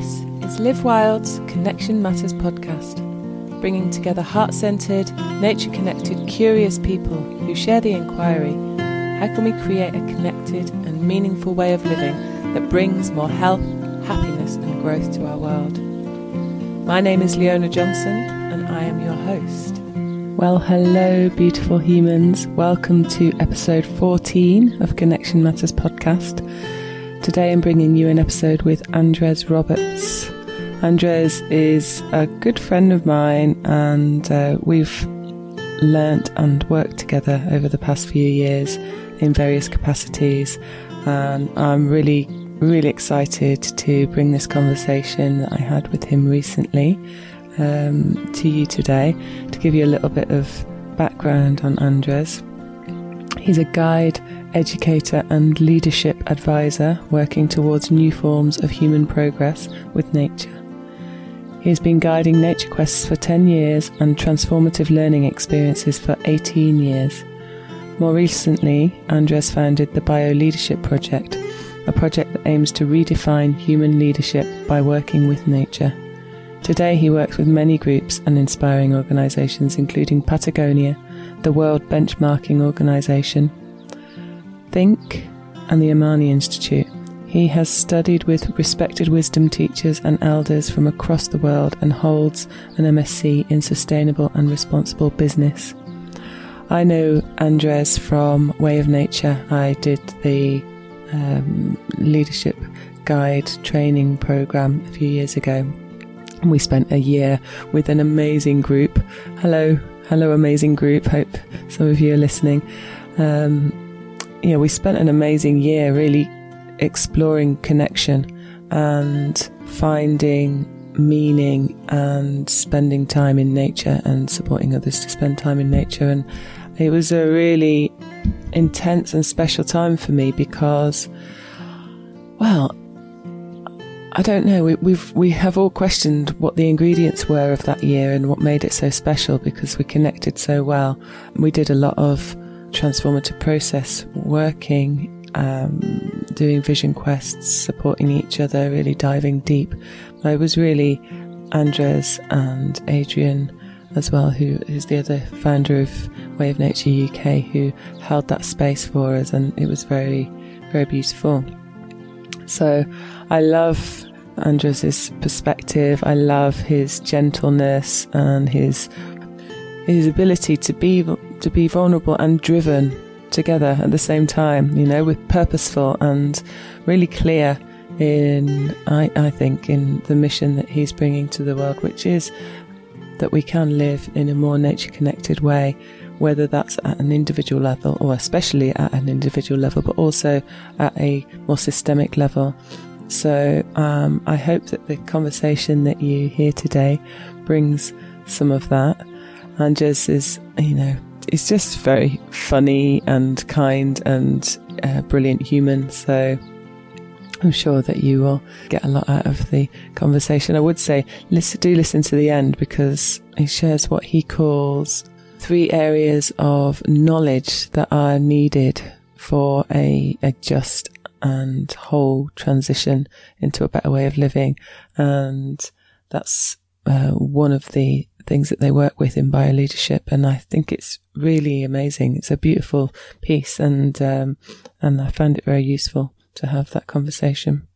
This is Live Wild's Connection Matters podcast, bringing together heart centered, nature connected, curious people who share the inquiry how can we create a connected and meaningful way of living that brings more health, happiness, and growth to our world? My name is Leona Johnson, and I am your host. Well, hello, beautiful humans. Welcome to episode 14 of Connection Matters podcast. Today I'm bringing you an episode with Andres Roberts. Andres is a good friend of mine, and uh, we've learnt and worked together over the past few years in various capacities. And I'm really, really excited to bring this conversation that I had with him recently um, to you today to give you a little bit of background on Andres. He's a guide educator, and leadership advisor working towards new forms of human progress with nature. He has been guiding nature quests for 10 years and transformative learning experiences for 18 years. More recently, Andres founded the Bio Leadership Project, a project that aims to redefine human leadership by working with nature. Today, he works with many groups and inspiring organisations, including Patagonia, the World Benchmarking Organisation, Think and the Amani Institute. He has studied with respected wisdom teachers and elders from across the world and holds an MSc in Sustainable and Responsible Business. I know Andres from Way of Nature. I did the um, leadership guide training program a few years ago. We spent a year with an amazing group. Hello, hello, amazing group. Hope some of you are listening. Um, know, we spent an amazing year really exploring connection and finding meaning and spending time in nature and supporting others to spend time in nature. And it was a really intense and special time for me because, well, I don't know. We, we've we have all questioned what the ingredients were of that year and what made it so special because we connected so well. We did a lot of transformative process, working, um, doing vision quests, supporting each other, really diving deep. It was really Andres and Adrian as well, who is the other founder of of Nature UK, who held that space for us, and it was very, very beautiful. So I love Andres's perspective. I love his gentleness and his his ability to be to be vulnerable and driven together at the same time, you know, with purposeful and really clear in, I, I think, in the mission that he's bringing to the world, which is that we can live in a more nature connected way, whether that's at an individual level or especially at an individual level, but also at a more systemic level. So um, I hope that the conversation that you hear today brings some of that. And just is, you know, is just very funny and kind and uh, brilliant human. So I'm sure that you will get a lot out of the conversation. I would say listen, do listen to the end because he shares what he calls three areas of knowledge that are needed for a, a just and whole transition into a better way of living. And that's uh, one of the things that they work with in bio leadership, and I think it's really amazing. It's a beautiful piece, and um, and I found it very useful to have that conversation.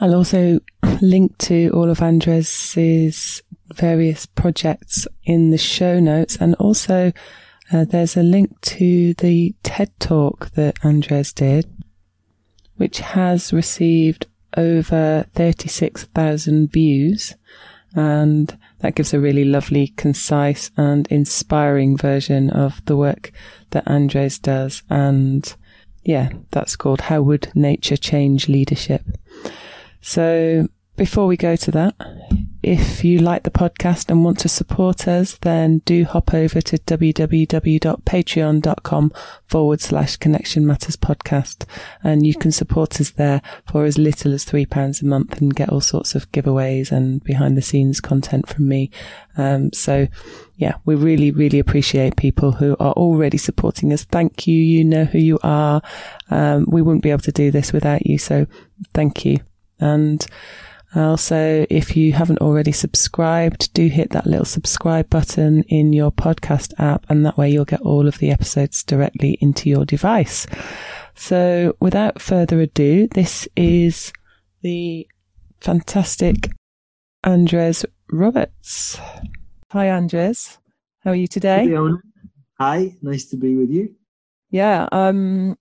I'll also link to all of Andres's various projects in the show notes, and also uh, there's a link to the TED talk that Andres did, which has received over 36,000 views and that gives a really lovely, concise and inspiring version of the work that Andres does. And yeah, that's called How Would Nature Change Leadership? So before we go to that, if you like the podcast and want to support us, then do hop over to www.patreon.com forward slash connection matters podcast. And you can support us there for as little as three pounds a month and get all sorts of giveaways and behind the scenes content from me. Um, so yeah, we really, really appreciate people who are already supporting us. Thank you. You know who you are. Um, we wouldn't be able to do this without you. So thank you. And also, if you haven't already subscribed, do hit that little subscribe button in your podcast app, and that way you'll get all of the episodes directly into your device. So, without further ado, this is the fantastic Andres Roberts. Hi, Andres. How are you today? Hi, nice to be with you. Yeah, um,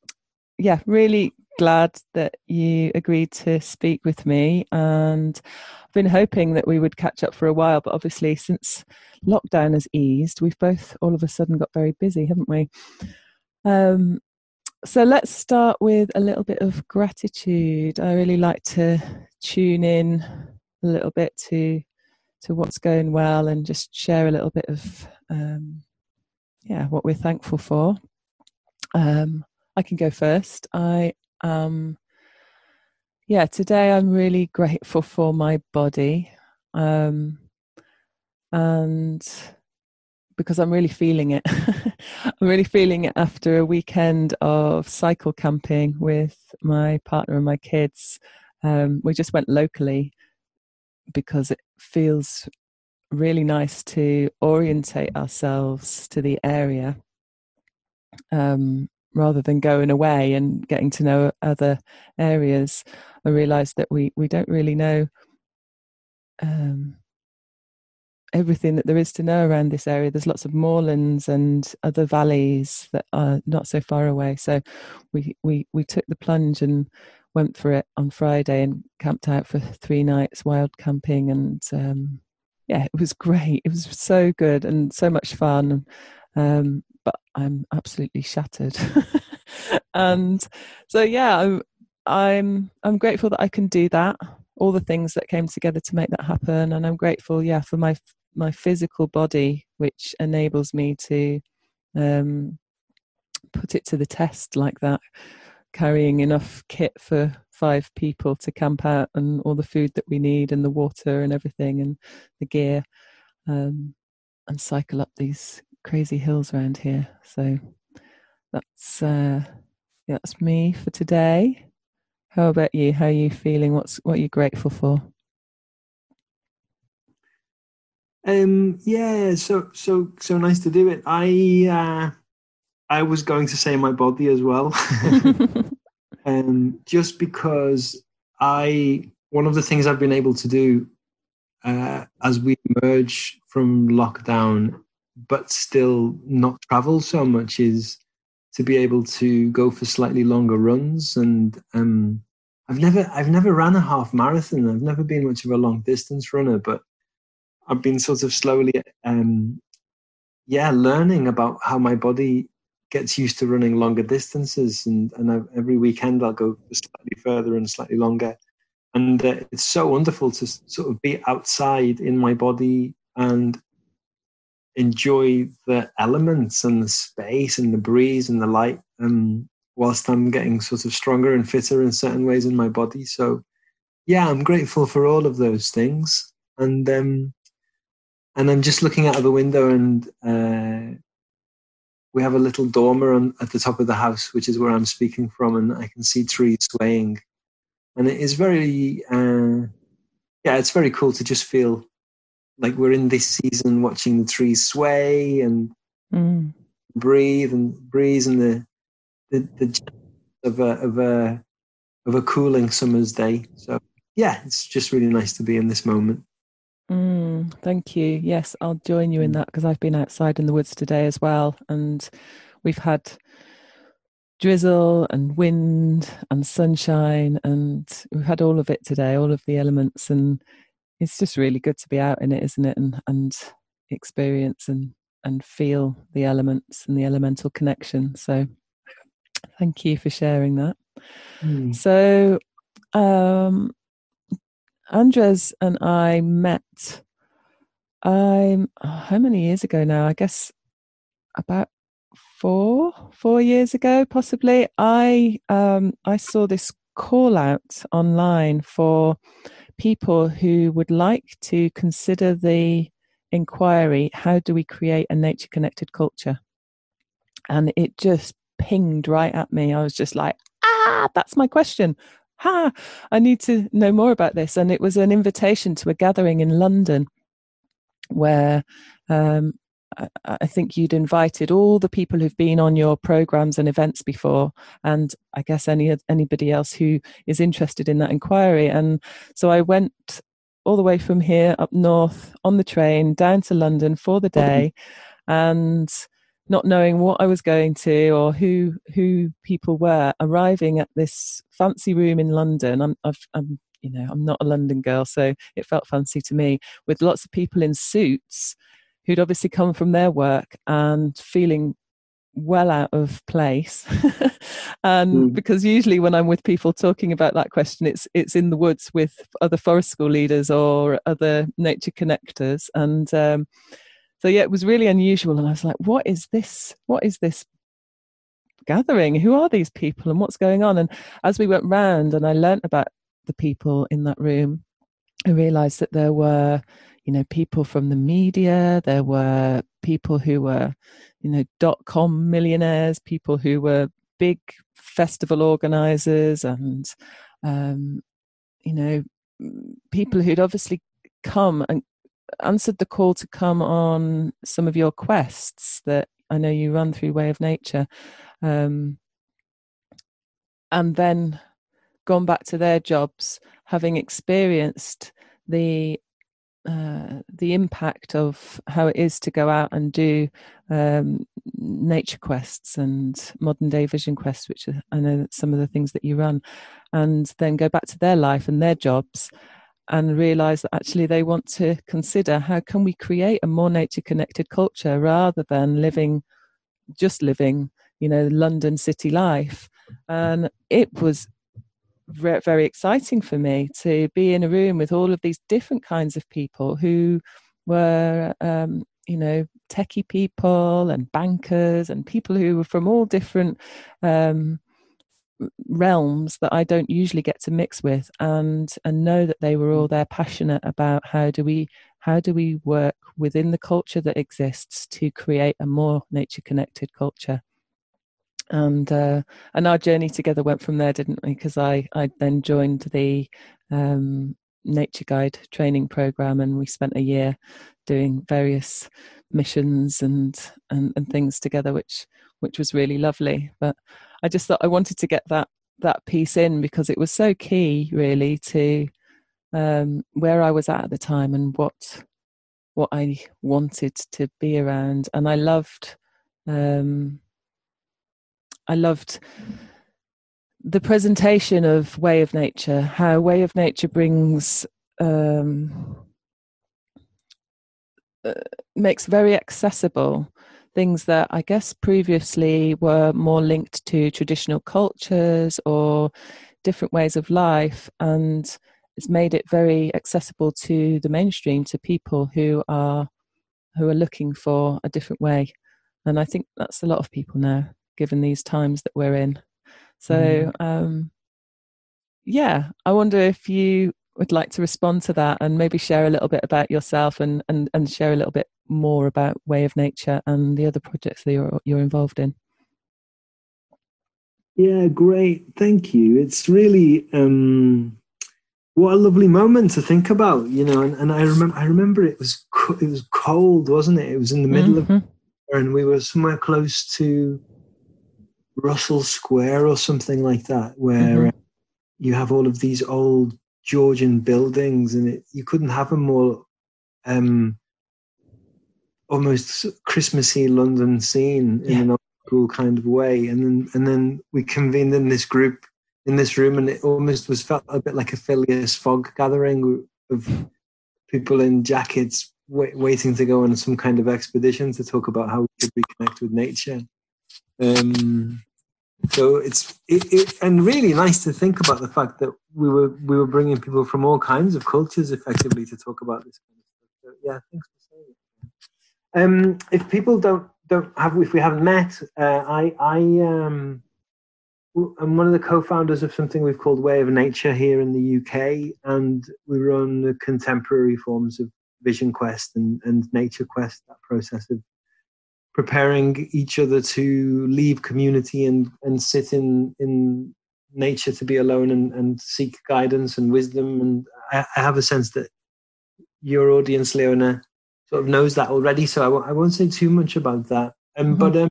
yeah, really glad that you agreed to speak with me. And I've been hoping that we would catch up for a while, but obviously, since lockdown has eased, we've both all of a sudden got very busy, haven't we? Um, so let's start with a little bit of gratitude. I really like to tune in a little bit to to what's going well and just share a little bit of um, yeah what we're thankful for. Um, I can go first. I um yeah today i'm really grateful for my body um and because i'm really feeling it. I'm really feeling it after a weekend of cycle camping with my partner and my kids. Um, we just went locally because it feels really nice to orientate ourselves to the area. Um, rather than going away and getting to know other areas, I realised that we, we don't really know um, everything that there is to know around this area. There's lots of moorlands and other valleys that are not so far away. So we, we, we took the plunge and went for it on Friday and camped out for three nights wild camping and um, yeah, it was great. It was so good and so much fun. Um, but I'm absolutely shattered. and so yeah, I'm I'm I'm grateful that I can do that. All the things that came together to make that happen, and I'm grateful, yeah, for my my physical body, which enables me to um, put it to the test like that, carrying enough kit for five people to camp out, and all the food that we need, and the water and everything, and the gear, um, and cycle up these crazy hills around here. So that's uh, that's me for today. How about you? How are you feeling? What's what are you grateful for? Um, yeah, so so so nice to do it. I uh, I was going to say my body as well, um, just because I one of the things I've been able to do uh, as we emerge from lockdown but still not travel so much is to be able to go for slightly longer runs. And um, I've never I've never ran a half marathon. I've never been much of a long distance runner, but I've been sort of slowly um, yeah learning about how my body gets used to running longer distances. And and I've, every weekend I'll go slightly further and slightly longer. And uh, it's so wonderful to sort of be outside in my body and enjoy the elements and the space and the breeze and the light um, whilst I'm getting sort of stronger and fitter in certain ways in my body. So, yeah, I'm grateful for all of those things. And um, and I'm just looking out of the window and uh, we have a little dormer on, at the top of the house, which is where I'm speaking from, and I can see trees swaying. And it is very, uh, yeah, it's very cool to just feel like we're in this season watching the trees sway and mm. breathe and breeze and the the, the of a of a of a cooling summer's day. So yeah, it's just really nice to be in this moment. Mm, thank you. Yes, I'll join you in mm. that because I've been outside in the woods today as well, and we've had drizzle and wind and sunshine, and we've had all of it today, all of the elements, and it's just really good to be out in it, isn't it? And and experience and and feel the elements and the elemental connection. So thank you for sharing that. Mm. So um Andres and I met I'm oh, how many years ago now? I guess about four four years ago possibly i um i saw this call out online for people who would like to consider the inquiry how do we create a nature connected culture? And it just pinged right at me. I was just like, ah, that's my question. ha, I need to know more about this. And it was an invitation to a gathering in London where um, I, think you'd invited all the people who've been on your programs and events before, and I guess any anybody else who is interested in that inquiry. And so I went all the way from here up north on the train down to London for the day, and not knowing what I was going to or who who people were, arriving at this fancy room in London. I'm, I've, I'm you know I'm not a London girl, so it felt fancy to me with lots of people in suits who'd obviously come from their work and feeling well out of place. And mm. because usually when i'm with people talking about that question it's it's in the woods with other forest school leaders or other nature connectors. And um, so yeah it was really unusual. And i was like what is this what is this gathering? Who are these people and what's going on? And as we went round and i learnt about the people in that room i realized that there were you know people from the media there were people who were you know dot com millionaires people who were big festival organizers and um, you know people who'd obviously come and answered the call to come on some of your quests that i know you run through way of nature um, and then gone back to their jobs having experienced the the impact of how it is to go out and do um, nature quests and modern day vision quests, which are, I know some of the things that you run, and then go back to their life and their jobs and realize that actually they want to consider how can we create a more nature connected culture rather than living just living you know london city life. And it was very exciting for me to be in a room with all of these different kinds of people who were, um, you know, techie people and bankers and people who were from all different um, realms that I don't usually get to mix with, and and know that they were all there passionate about how do we how do we work within the culture that exists to create a more nature connected culture and uh, and our journey together went from there, didn't we? Because I I then joined the um, Nature Guide training program, and we spent a year doing various missions and, and and things together, which which was really lovely. But I just thought I wanted to get that that piece in because it was so key, really, to um, where I was at at the time and what what I wanted to be around, and I loved. Um, I loved the presentation of Way of Nature, how Way of Nature brings um, uh, makes very accessible things that I guess previously were more linked to traditional cultures or different ways of life, and it's made it very accessible to the mainstream to people who are who are looking for a different way. And I think that's a lot of people now given these times that we're in. So, mm. um, yeah, I wonder if you would like to respond to that and maybe share a little bit about yourself and, and, and share a little bit more about Way of Nature and the other projects that you're, you're involved in. Yeah, great. Thank you. It's really um, what a lovely moment to think about, you know. And, and I remember, I remember it was it was cold, wasn't it? It was in the middle mm-hmm. of, and we were somewhere close to Russell Square or something like that, where mm-hmm. you have all of these old Georgian buildings, and it, you couldn't have a more um, almost Christmassy London scene in an old school kind of way. And then and then we convened in this group in this room, and it almost was felt a bit like a Phileas Fogg gathering of people in jackets wait, waiting to go on some kind of expedition to talk about how we could reconnect with nature. Um, so it's it, it, and really nice to think about the fact that we were we were bringing people from all kinds of cultures effectively to talk about this kind of stuff. So yeah, thanks for saying it. Um, if people don't don't have if we haven't met, uh, I I um. I'm one of the co-founders of something we've called Way of Nature here in the UK, and we run the contemporary forms of Vision Quest and, and Nature Quest. That process of preparing each other to leave community and and sit in in nature to be alone and, and seek guidance and wisdom. And I, I have a sense that your audience, Leona, sort of knows that already. So I w- I won't say too much about that. Um, mm-hmm. But um,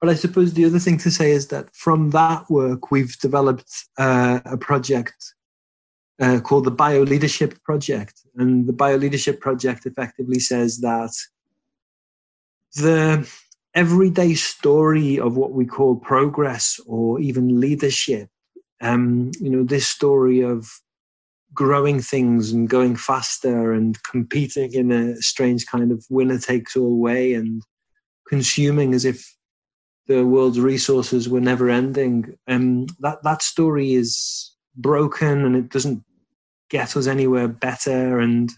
but I suppose the other thing to say is that from that work, we've developed uh, a project uh, called the Bio Leadership Project. And the Bio Leadership Project effectively says that the everyday story of what we call progress or even leadership, um, you know, this story of growing things and going faster and competing in a strange kind of winner takes all way and consuming as if the world's resources were never ending. Um, that that story is broken and it doesn't get us anywhere better. And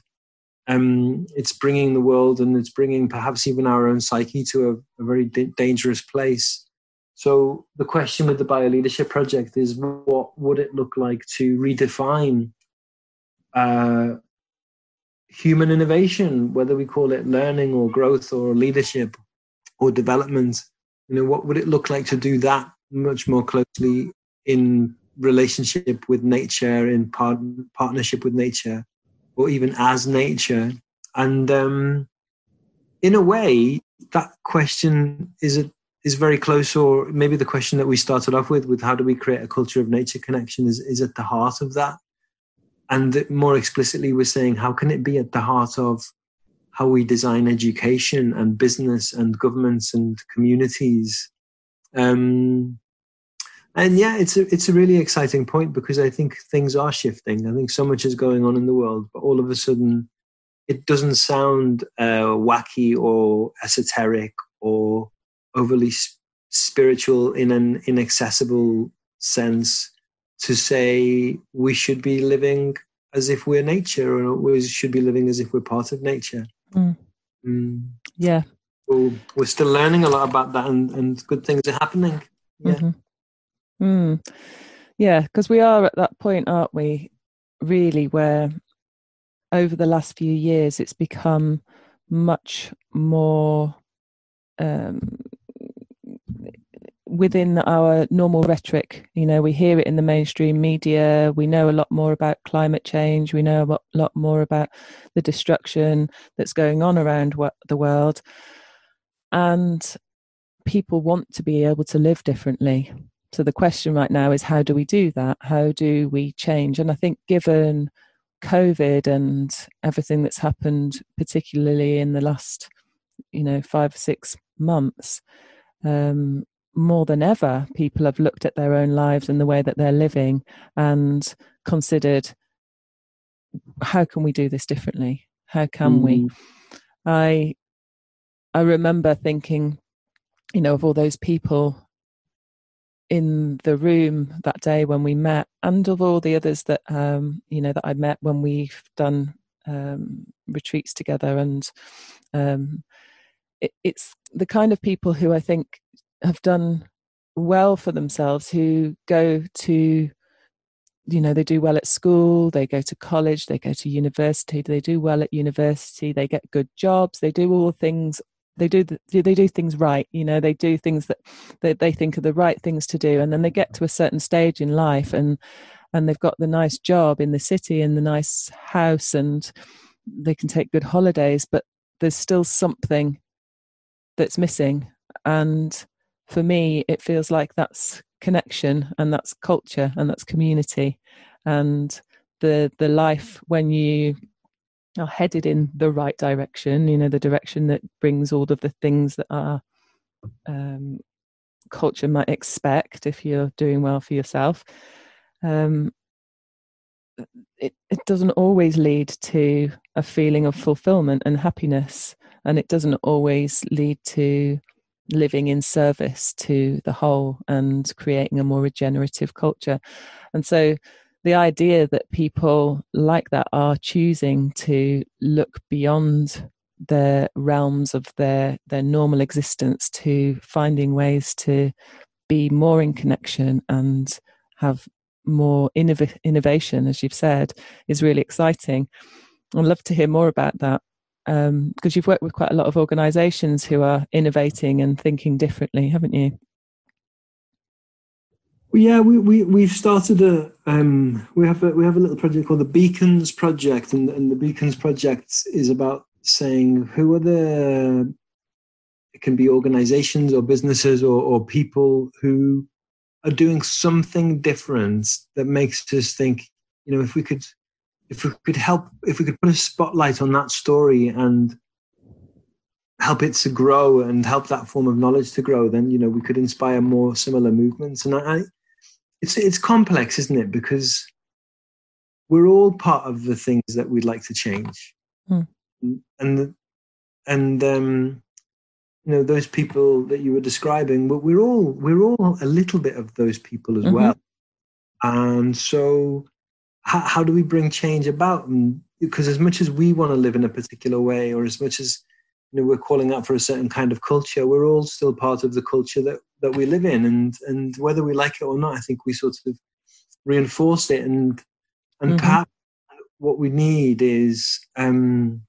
um, it's bringing the world and it's bringing perhaps even our own psyche to a, a very d- dangerous place. So the question with the Bio Leadership Project is, what would it look like to redefine uh, human innovation, whether we call it learning or growth or leadership or development? you know what would it look like to do that much more closely in relationship with nature in part, partnership with nature or even as nature and um, in a way that question is a, is very close or maybe the question that we started off with with how do we create a culture of nature connection is, is at the heart of that and more explicitly we're saying how can it be at the heart of how we design education and business and governments and communities. Um, and yeah, it's a it's a really exciting point because I think things are shifting. I think so much is going on in the world, but all of a sudden, it doesn't sound uh, wacky or esoteric or overly spiritual in an inaccessible sense to say we should be living as if we're nature or we should be living as if we're part of nature. Mm. Mm. Yeah. So we're still learning a lot about that, and, and good things are happening. Yeah. Mm-hmm. Mm. Yeah, because we are at that point, aren't we? Really, where over the last few years it's become much more um, within our normal rhetoric. You know, we hear it in the mainstream media. We know a lot more about climate change. We know a lot more about the destruction that's going on around the world. And people want to be able to live differently. So the question right now is how do we do that? How do we change? And I think given COVID and everything that's happened, particularly in the last, you know, five, or six months, um, more than ever, people have looked at their own lives and the way that they're living and considered how can we do this differently? How can mm. we? I I remember thinking, you know, of all those people in the room that day when we met, and of all the others that um, you know that I met when we've done um, retreats together, and um, it, it's the kind of people who I think have done well for themselves who go to you know they do well at school they go to college they go to university they do well at university they get good jobs they do all the things they do the, they do things right you know they do things that, that they think are the right things to do and then they get to a certain stage in life and and they've got the nice job in the city and the nice house and they can take good holidays but there's still something that's missing. And for me, it feels like that's connection and that's culture and that's community. And the the life when you are headed in the right direction you know the direction that brings all of the things that our um, culture might expect if you're doing well for yourself um, it, it doesn't always lead to a feeling of fulfillment and happiness and it doesn't always lead to living in service to the whole and creating a more regenerative culture. And so the idea that people like that are choosing to look beyond the realms of their their normal existence to finding ways to be more in connection and have more innov- innovation as you've said is really exciting i'd love to hear more about that because um, you've worked with quite a lot of organisations who are innovating and thinking differently, haven't you? Yeah, we, we we've started a um, we have a we have a little project called the Beacons Project, and, and the Beacons Project is about saying who are the it can be organizations or businesses or, or people who are doing something different that makes us think, you know, if we could if we could help if we could put a spotlight on that story and help it to grow and help that form of knowledge to grow, then you know we could inspire more similar movements. And I, it's it's complex, isn't it? Because we're all part of the things that we'd like to change, Hmm. and and um, you know those people that you were describing. But we're all we're all a little bit of those people as Mhm. well, and so how, how do we bring change about? And because as much as we want to live in a particular way, or as much as you know we're calling out for a certain kind of culture, we're all still part of the culture that that we live in, and and whether we like it or not, I think we sort of reinforce it, and and Mhm. perhaps what we need is um,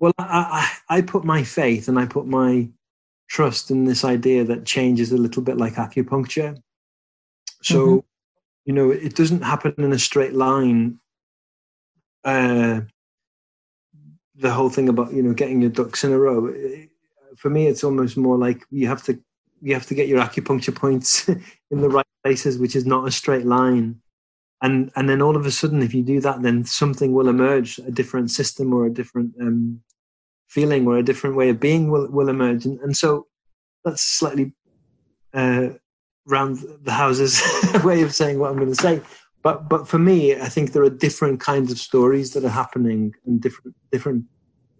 well, I, I I put my faith and I put my trust in this idea that change is a little bit like acupuncture. So, Mhm. you know, it doesn't happen in a straight line. Uh, the whole thing about you know getting your ducks in a row. it- For me, it's almost more like you have to you have to get your acupuncture points in the right places, which is not a straight line. And and then all of a sudden, if you do that, then something will emerge, a different system or a different um, feeling or a different way of being will will emerge. And, and so that's slightly uh, round the houses way of saying what I'm going to say. But but for me, I think there are different kinds of stories that are happening, and different different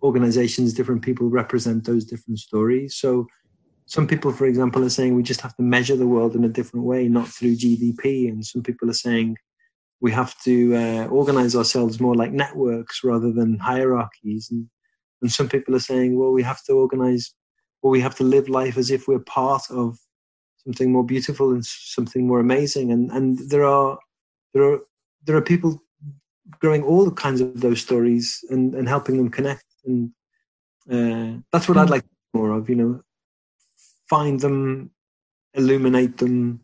organizations, different people represent those different stories. So some people, for example, are saying we just have to measure the world in a different way, not through GDP, and some people are saying we have to uh, organize ourselves more like networks rather than hierarchies, and and some people are saying, well, we have to organize, or we have to live life as if we're part of something more beautiful and something more amazing, and and there are there are there are people growing all kinds of those stories and, and helping them connect. And uh, that's what I'd Mm. like more of you know find them illuminate them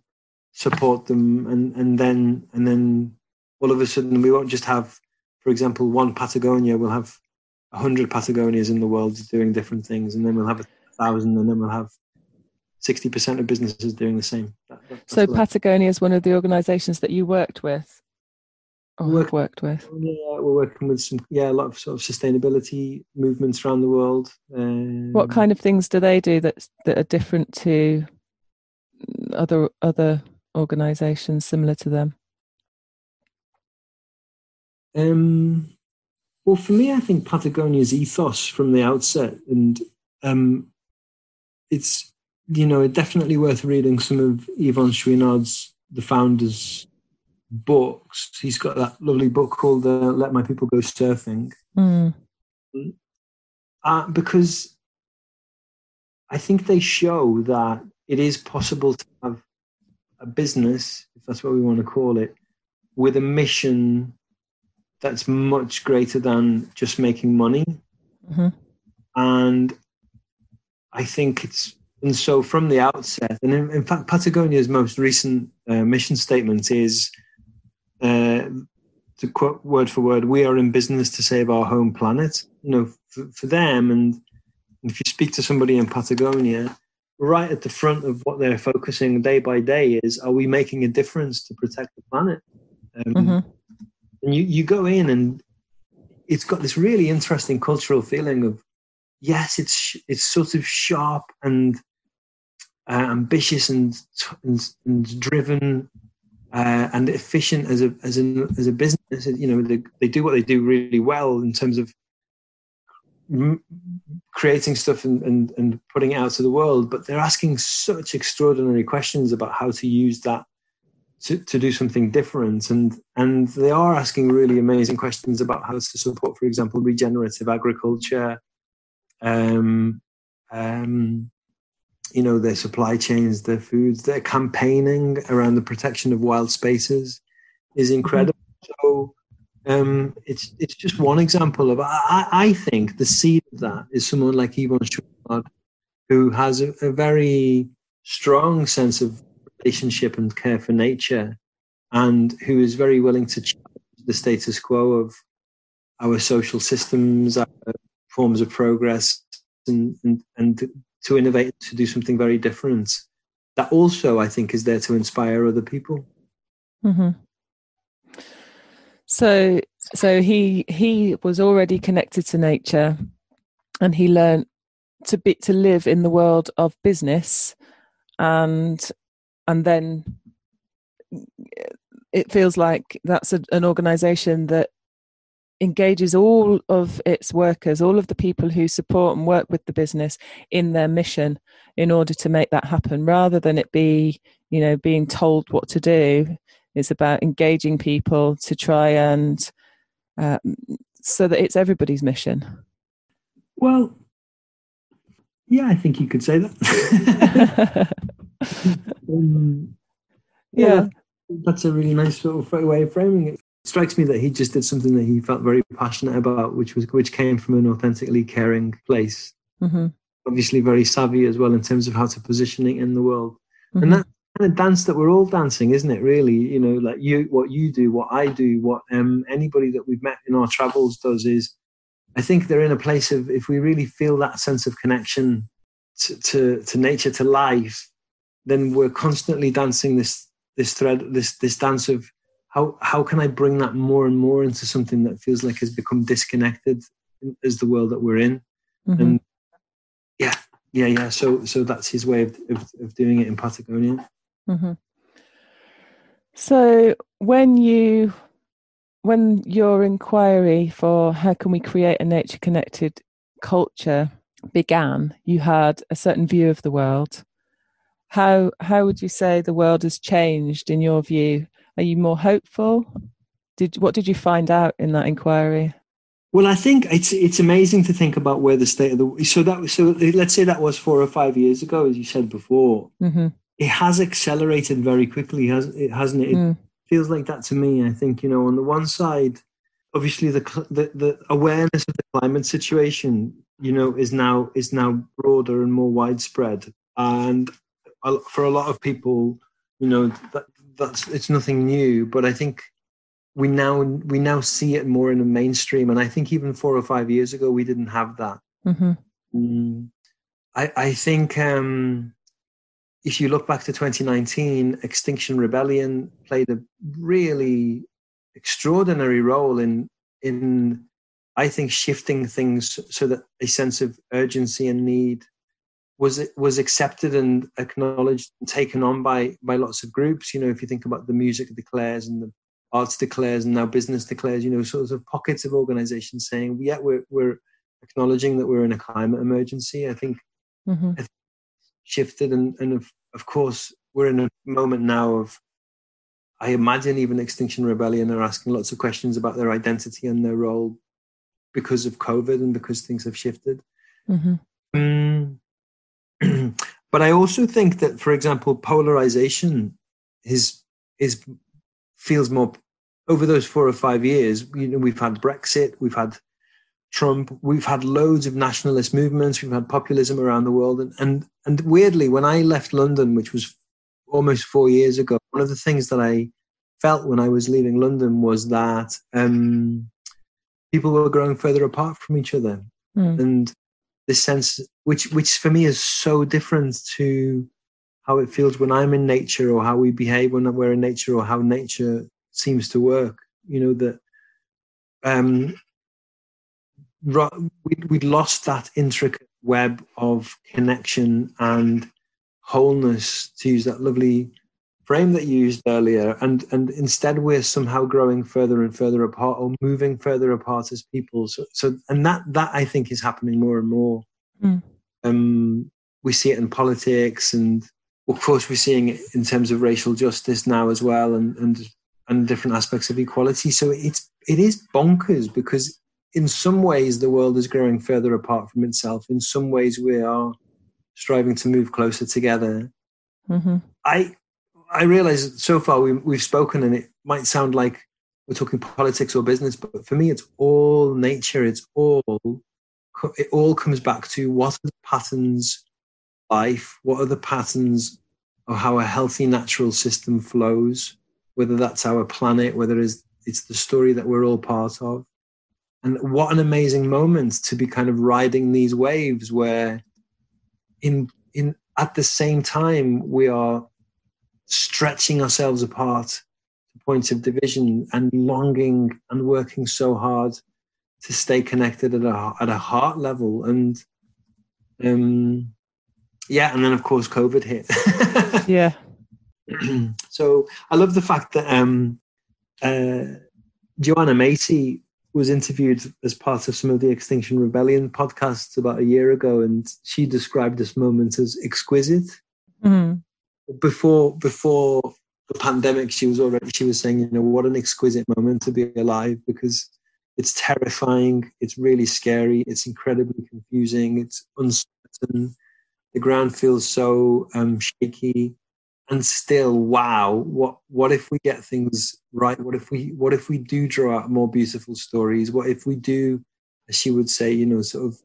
support them and and then and then all of a sudden we won't just have for example one Patagonia. We'll have a hundred Patagonias in the world doing different things and then we'll have a thousand and then we'll have 60% of businesses doing the same. That- that- So Patagonia is one of the organisations that you worked with, or Work- have worked with. Yeah, we're working with some yeah a lot of sort of sustainability movements around the world. Um, What kind of things do they do that that are different to other other organisations similar to them? Um, well, for me, I think Patagonia's ethos from the outset, and um, it's you know definitely worth reading some of Yvon Chouinard's, the founder's books. He's got that lovely book called uh, "Let My People Go Surfing." Mm. uh, because I think they show that it is possible to have a business, if that's what we want to call it, with a mission that's much greater than just making money. Mhm. And I think it's, and so from the outset, and in, in fact, Patagonia's most recent uh, mission statement is uh, to quote word for word, we are in business to save our home planet. You know, for, for them, and if you speak to somebody in Patagonia, right at the front of what they're focusing day by day is, are we making a difference to protect the planet? Um, Mhm. And you, you go in, and it's got this really interesting cultural feeling of, yes, it's it's sort of sharp and uh, ambitious and, and and driven uh, and efficient as a as as a business. You know, they they do what they do really well in terms of creating stuff and, and and putting it out to the world. But they're asking such extraordinary questions about how to use that to, to do something different and and they are asking really amazing questions about how to support for example regenerative agriculture um, um, you know their supply chains their foods their campaigning around the protection of wild spaces is incredible. So um, it's it's just one example of I, I think the seed of that is someone like Yvon Chouinard who has a, a very strong sense of relationship and care for nature, and who is very willing to challenge the status quo of our social systems, our forms of progress, and, and, and to innovate, to do something very different. That also, I think, is there to inspire other people. Mm-hmm. So, so he he was already connected to nature, and he learned to be to live in the world of business, and and then it feels like that's a, an organization that engages all of its workers, all of the people who support and work with the business in their mission in order to make that happen, rather than it be, you know, being told what to do. It's about engaging people to try and uh, so that it's everybody's mission. Well, yeah, I think you could say that. um, yeah. yeah, that's a really nice sort of way of framing it strikes me that he just did something that he felt very passionate about, which was which came from an authentically caring place. Mm-hmm. Obviously, very savvy as well in terms of how to position it in the world, mm-hmm. and that kind of dance that we're all dancing, isn't it? Really, you know, like you, what you do, what I do, what um, anybody that we've met in our travels does is. I think they're in a place of if we really feel that sense of connection to, to, to nature, to life, then we're constantly dancing this this thread, this this dance of how how can I bring that more and more into something that feels like has become disconnected as the world that we're in, mm-hmm. and yeah, yeah, yeah. So so that's his way of of, of doing it in Patagonia. Mm-hmm. So when you when your inquiry for how can we create a nature connected culture began, you had a certain view of the world. How how would you say the world has changed in your view are you more hopeful? Did what did you find out in that inquiry? Well, I think it's it's amazing to think about where the state of the so that so let's say that was four or five years ago, as you said before. Mm-hmm. It has accelerated very quickly, has it? Hasn't it? It mm. feels like that to me. I think you know, on the one side, obviously the, the the awareness of the climate situation, you know, is now is now broader and more widespread, and for a lot of people, you know, that that's it's nothing new, but I think we now we now see it more in the mainstream, and I think even four or five years ago we didn't have that. Mm-hmm. Mm, I I think um, if you look back to 2019, Extinction Rebellion played a really extraordinary role in in I think shifting things so that a sense of urgency and need was it was accepted and acknowledged and taken on by by lots of groups. You know, if you think about the music declares and the arts declares and now business declares, you know, sort of pockets of organizations saying, yeah, we're we're acknowledging that we're in a climate emergency. I think mm-hmm. shifted and and of, of course we're in a moment now of I imagine even Extinction Rebellion are asking lots of questions about their identity and their role because of COVID and because things have shifted. Mm-hmm. Um, but I also think that, for example, polarization is is feels more over those four or five years. You know, we've had Brexit, we've had Trump, we've had loads of nationalist movements, we've had populism around the world, and and and weirdly, when I left London, which was almost four years ago, one of the things that I felt when I was leaving London was that um, people were growing further apart from each other, mm. and this sense which which for me is so different to how it feels when I'm in nature or how we behave when we're in nature or how nature seems to work. You know that um, we we'd lost that intricate web of connection and wholeness to use that lovely frame that you used earlier and and instead we're somehow growing further and further apart or moving further apart as people. So so and that that i think is happening more and more. Mm. um we see it in politics and of course we're seeing it in terms of racial justice now as well and and and different aspects of equality. So it's it is bonkers because in some ways the world is growing further apart from itself. In some ways we are striving to move closer together. Mm-hmm. i I realize so far we, we've spoken and it might sound like we're talking politics or business, but for me, it's all nature. It's all, it all comes back to what are the patterns life? What are the patterns of how a healthy natural system flows, whether that's our planet, whether it's, it's the story that we're all part of. And what an amazing moment to be kind of riding these waves where in in at the same time we are stretching ourselves apart to points of division and longing and working so hard to stay connected at a at a heart level. And um yeah and then of course covid hit. Yeah. So i love the fact that um uh joanna macy was interviewed as part of some of the extinction rebellion podcasts about a year ago and she described this moment as exquisite. Mm-hmm. Before before the pandemic she was already she was saying you know what an exquisite moment to be alive because it's terrifying it's really scary it's incredibly confusing it's uncertain. The ground feels so um, shaky and still wow what what if we get things right? What if we what if we do draw out more beautiful stories? What if we do as she would say you know sort of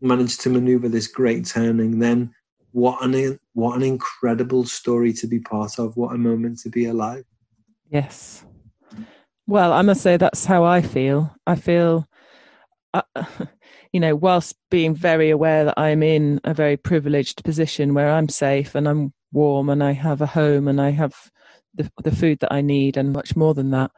manage to maneuver this great turning? Then what an what an incredible story to be part of. What a moment to be alive. Yes. Well i must say that's how i feel. I feel uh, you know whilst being very aware that i'm in a very privileged position where i'm safe and i'm warm and i have a home and i have the, the food that i need and much more than that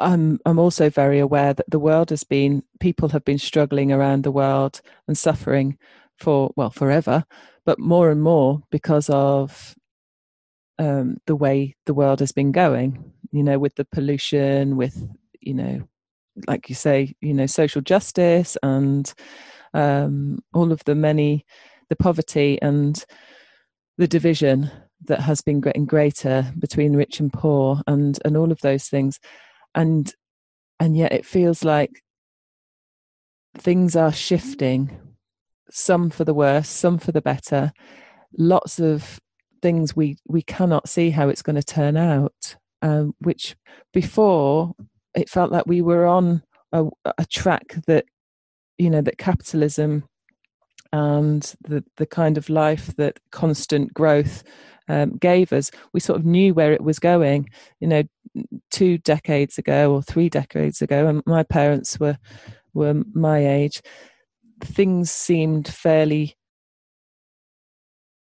I'm I'm also very aware that the world has been people have been struggling around the world and suffering for well forever but more and more because of um, the way the world has been going. You know, with the pollution, with you know, like you say, you know, social justice and um, all of the many, the poverty and the division that has been getting greater between rich and poor, and and all of those things, and and yet it feels like things are shifting some for the worse, some for the better. Lots of things we we cannot see how it's going to turn out. Um, which before it felt like we were on a, a track that you know that capitalism and the the kind of life that constant growth um, gave us, we sort of knew where it was going. You know, two decades ago or three decades ago, and my parents were were my age things seemed fairly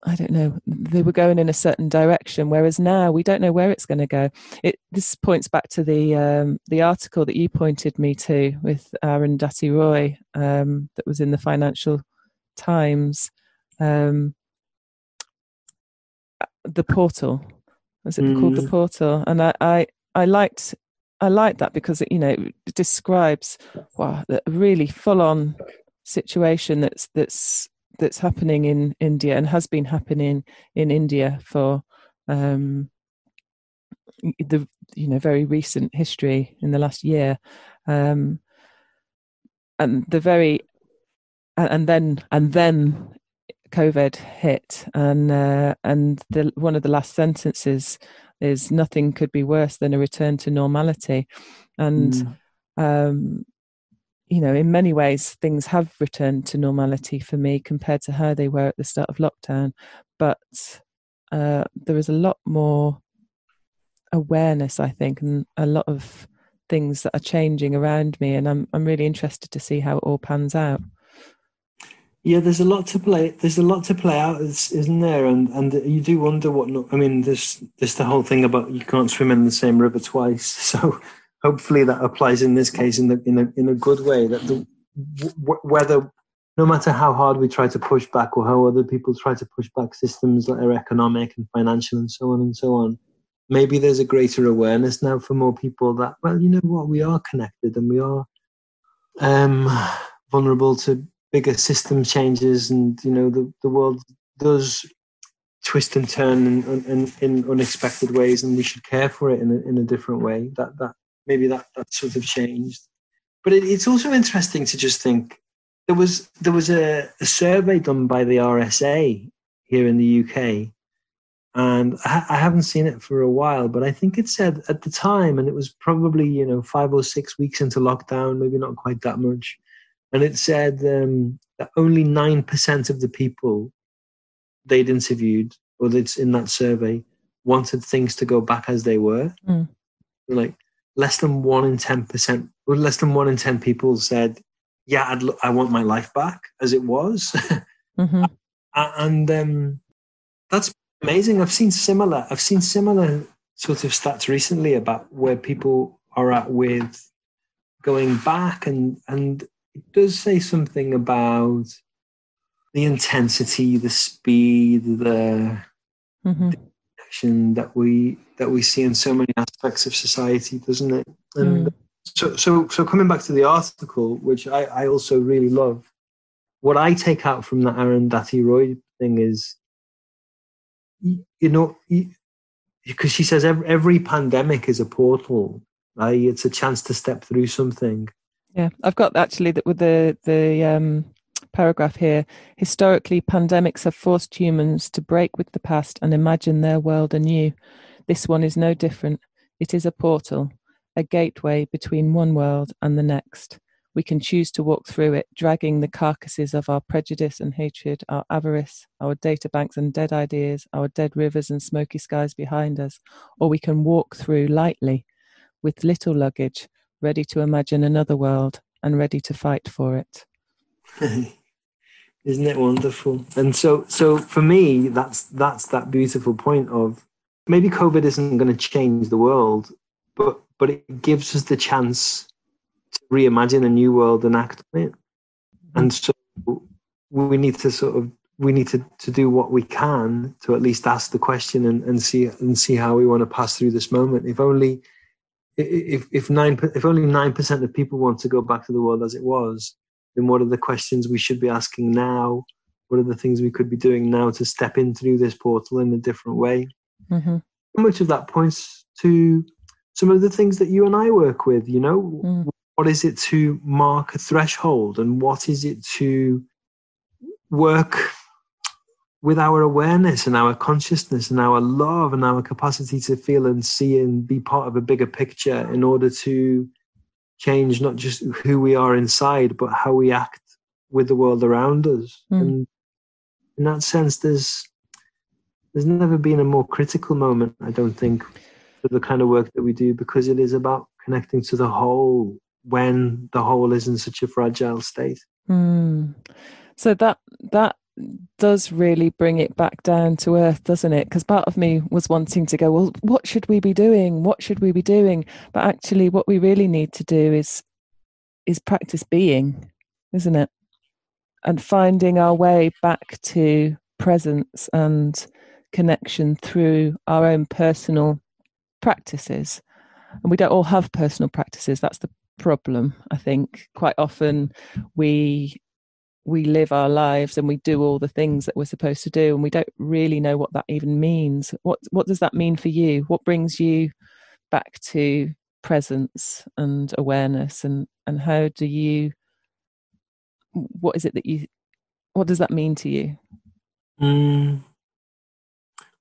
I don't know, they were going in a certain direction, whereas now we don't know where it's going to go. It, this points back to the um, the article that you pointed me to with Aaron Arundhati Roy um, that was in the Financial Times. Um, the portal was it mm. called the mm. portal? And I, I I liked I liked that because it you know it describes wow a really full on situation that's that's that's happening in India and has been happening in India for um, the you know very recent history in the last year, um, and the very and then and then COVID hit, and uh, and the one of the last sentences is nothing could be worse than a return to normality, and mm. um, you know, in many ways, things have returned to normality for me compared to how they were at the start of lockdown. But uh, there is a lot more awareness, I think, and a lot of things that are changing around me, and I'm I'm really interested to see how it all pans out. Yeah, there's a lot to play. There's a lot to play out, isn't there? And and you do wonder what. I mean, there's there's the whole thing about you can't swim in the same river twice. So hopefully that applies in this case in the in a in a good way. That the whether no matter how hard we try to push back or how other people try to push back systems that are economic and financial and so on and so on, maybe there's a greater awareness now for more people that well, you know what, we are connected and we are um, vulnerable to bigger system changes, and you know the the world does twist and turn in, in, in unexpected ways, and we should care for it in a, in a different way. That that maybe that that sort of changed. But it, it's also interesting to just think there was there was a, a, survey done by the RSA here in the UK, and I, I, haven't seen it for a while. But I think it said at the time, and it was probably you know five or six weeks into lockdown, maybe not quite that much, and it said um, that only nine percent of the people they'd interviewed or that's in that survey wanted things to go back as they were. Mm. Like less than one in ten percent, or less than one in ten people said, "Yeah, I'd I want my life back as it was," hmm and um, that's amazing. I've seen similar. I've seen similar sort of stats recently about where people are at with going back, and and it does say something about the intensity, the speed, the hmm action that we that we see in so many aspects of society, doesn't it? And so so so coming back to the article, which I, I also really love, what I take out from that Arundhati Roy thing is, you know, because she says every, every pandemic is a portal, right? It's a chance to step through something. Yeah, I've got actually that with the the um, paragraph here. Historically, pandemics have forced humans to break with the past and imagine their world anew. This one is no different. It is a portal, a gateway between one world and the next. We can choose to walk through it, dragging the carcasses of our prejudice and hatred, our avarice, our data banks and dead ideas, our dead rivers and smoky skies behind us, or we can walk through lightly, with little luggage, ready to imagine another world and ready to fight for it. Isn't it wonderful? And so, so for me, that's that's that beautiful point of maybe COVID isn't going to change the world, but but it gives us the chance to reimagine a new world and act on it. Mm-hmm. And so we need to sort of we need to, to do what we can to at least ask the question and, and see and see how we want to pass through this moment. If only if if nine if only nine percent of people want to go back to the world as it was, then what are the questions we should be asking now? What are the things we could be doing now to step in through this portal in a different way? Hmm How much of that points to some of the things that you and I work with? You know, Mm. what is it to mark a threshold, and what is it to work with our awareness and our consciousness and our love and our capacity to feel and see and be part of a bigger picture in order to change not just who we are inside but how we act with the world around us Mm. and in that sense there's there's never been a more critical moment i don't think for the kind of work that we do because it is about connecting to the whole when the whole is in such a fragile state Mm. So that that does really bring it back down to earth, doesn't it? Because part of me was wanting to go, well, what should we be doing? What should we be doing? But actually, what we really need to do is is practice being, isn't it? And finding our way back to presence and connection through our own personal practices. And we don't all have personal practices. That's the problem. I think quite often we we live our lives and we do all the things that we're supposed to do and we don't really know what that even means what what does that mean for you what brings you back to presence and awareness and and how do you what is it that you what does that mean to you mm.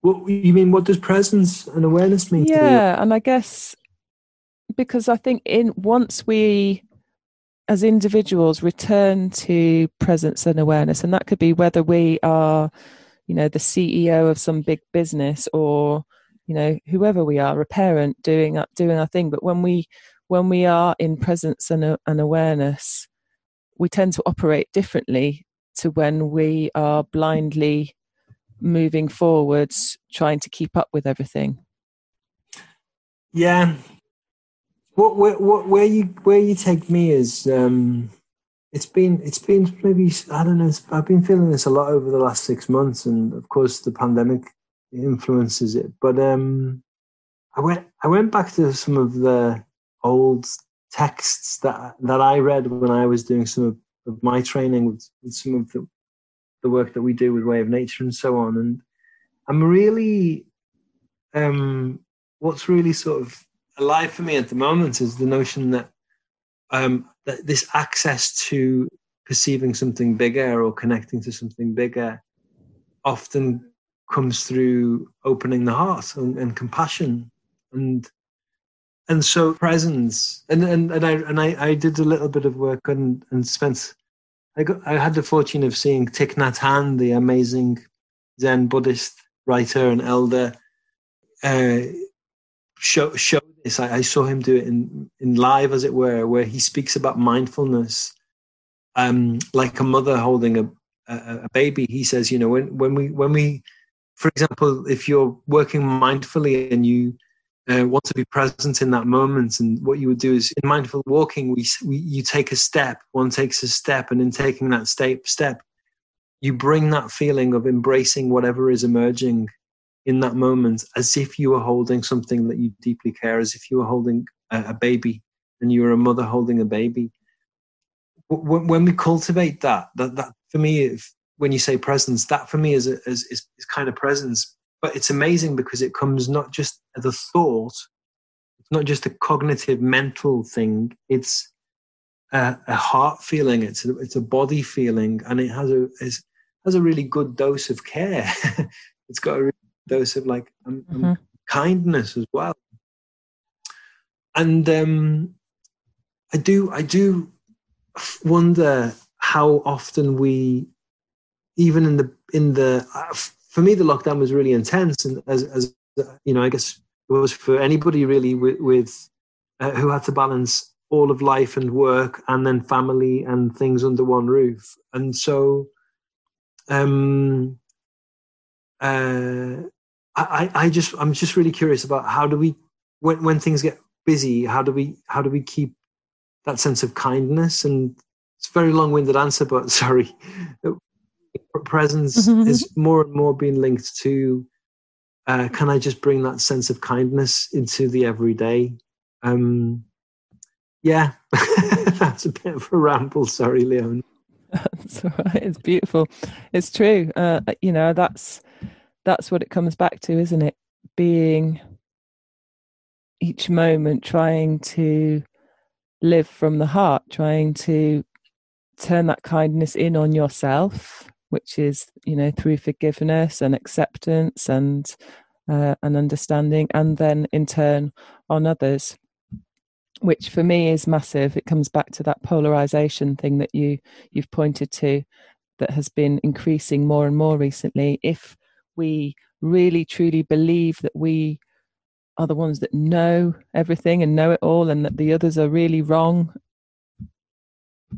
What you mean what does presence and awareness mean yeah and i guess because i think in once we as individuals return to presence and awareness and that could be whether we are you know the ceo of some big business or you know whoever we are a parent doing doing our thing but when we when we are in presence and, and awareness we tend to operate differently to when we are blindly moving forwards trying to keep up with everything Yeah. What where what where you where you take me is um it's been it's been maybe I don't know I've been feeling this a lot over the last six months and of course the pandemic influences it but um I went I went back to some of the old texts that that I read when I was doing some of, of my training with, with some of the the work that we do with Way of Nature and so on. And I'm really um what's really sort of alive for me at the moment is the notion that um, that this access to perceiving something bigger or connecting to something bigger often comes through opening the heart and, and compassion. And and so presence and and, and I and I, I did a little bit of work and and spent I got I had the fortune of seeing Thich Nhat Hanh, the amazing Zen Buddhist writer and elder, uh, show show this. I, I, saw him do it in in live, as it were, where he speaks about mindfulness, um, like a mother holding a, a, a baby. He says, you know, when when we when we, for example, if you're working mindfully and you uh, want to be present in that moment. And what you would do is in mindful walking, we, we you take a step, one takes a step, and in taking that step, step, you bring that feeling of embracing whatever is emerging in that moment as if you were holding something that you deeply care, as if you were holding a, a baby and you were a mother holding a baby. When, when we cultivate that, that, that for me, if, when you say presence, that for me is, a, is, is, is kind of presence but it's amazing because it comes not just as a thought, it's not just a cognitive mental thing, it's a, a heart feeling, it's a, it's a body feeling, and it has a has a really good dose of care. it's got a really dose of like um, um, mm-hmm. kindness as well. And um, I do I do wonder how often we even in the in the uh, for me, the lockdown was really intense, and as, as you know, I guess it was for anybody really with, with uh, who had to balance all of life and work, and then family and things under one roof. And so, um, uh, I, I just, I'm just really curious about how do we, when when things get busy, how do we, how do we keep that sense of kindness? And it's a very long-winded answer, but sorry presence mm-hmm. is more and more being linked to uh, can I just bring that sense of kindness into the everyday? Um, yeah, that's a bit of a ramble. Sorry, Leon. That's all right. It's beautiful. It's true. Uh, you know, that's that's what it comes back to, isn't it? Being each moment trying to live from the heart, trying to turn that kindness in on yourself which is you know through forgiveness and acceptance and uh, and understanding and then in turn on others which for me is massive. It comes back to that polarization thing that you you've pointed to that has been increasing more and more recently. If we really truly believe that we are the ones that know everything and know it all and that the others are really wrong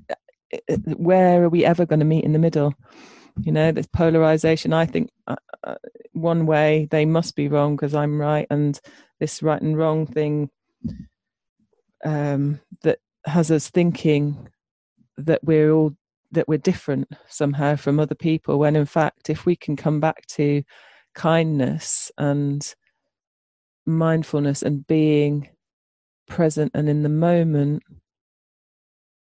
uh, uh, where are we ever going to meet in the middle you know this polarization. I think uh, uh, one way they must be wrong because i'm right and this right and wrong thing um, that has us thinking that we're all that we're different somehow from other people when in fact if we can come back to kindness and mindfulness and being present and in the moment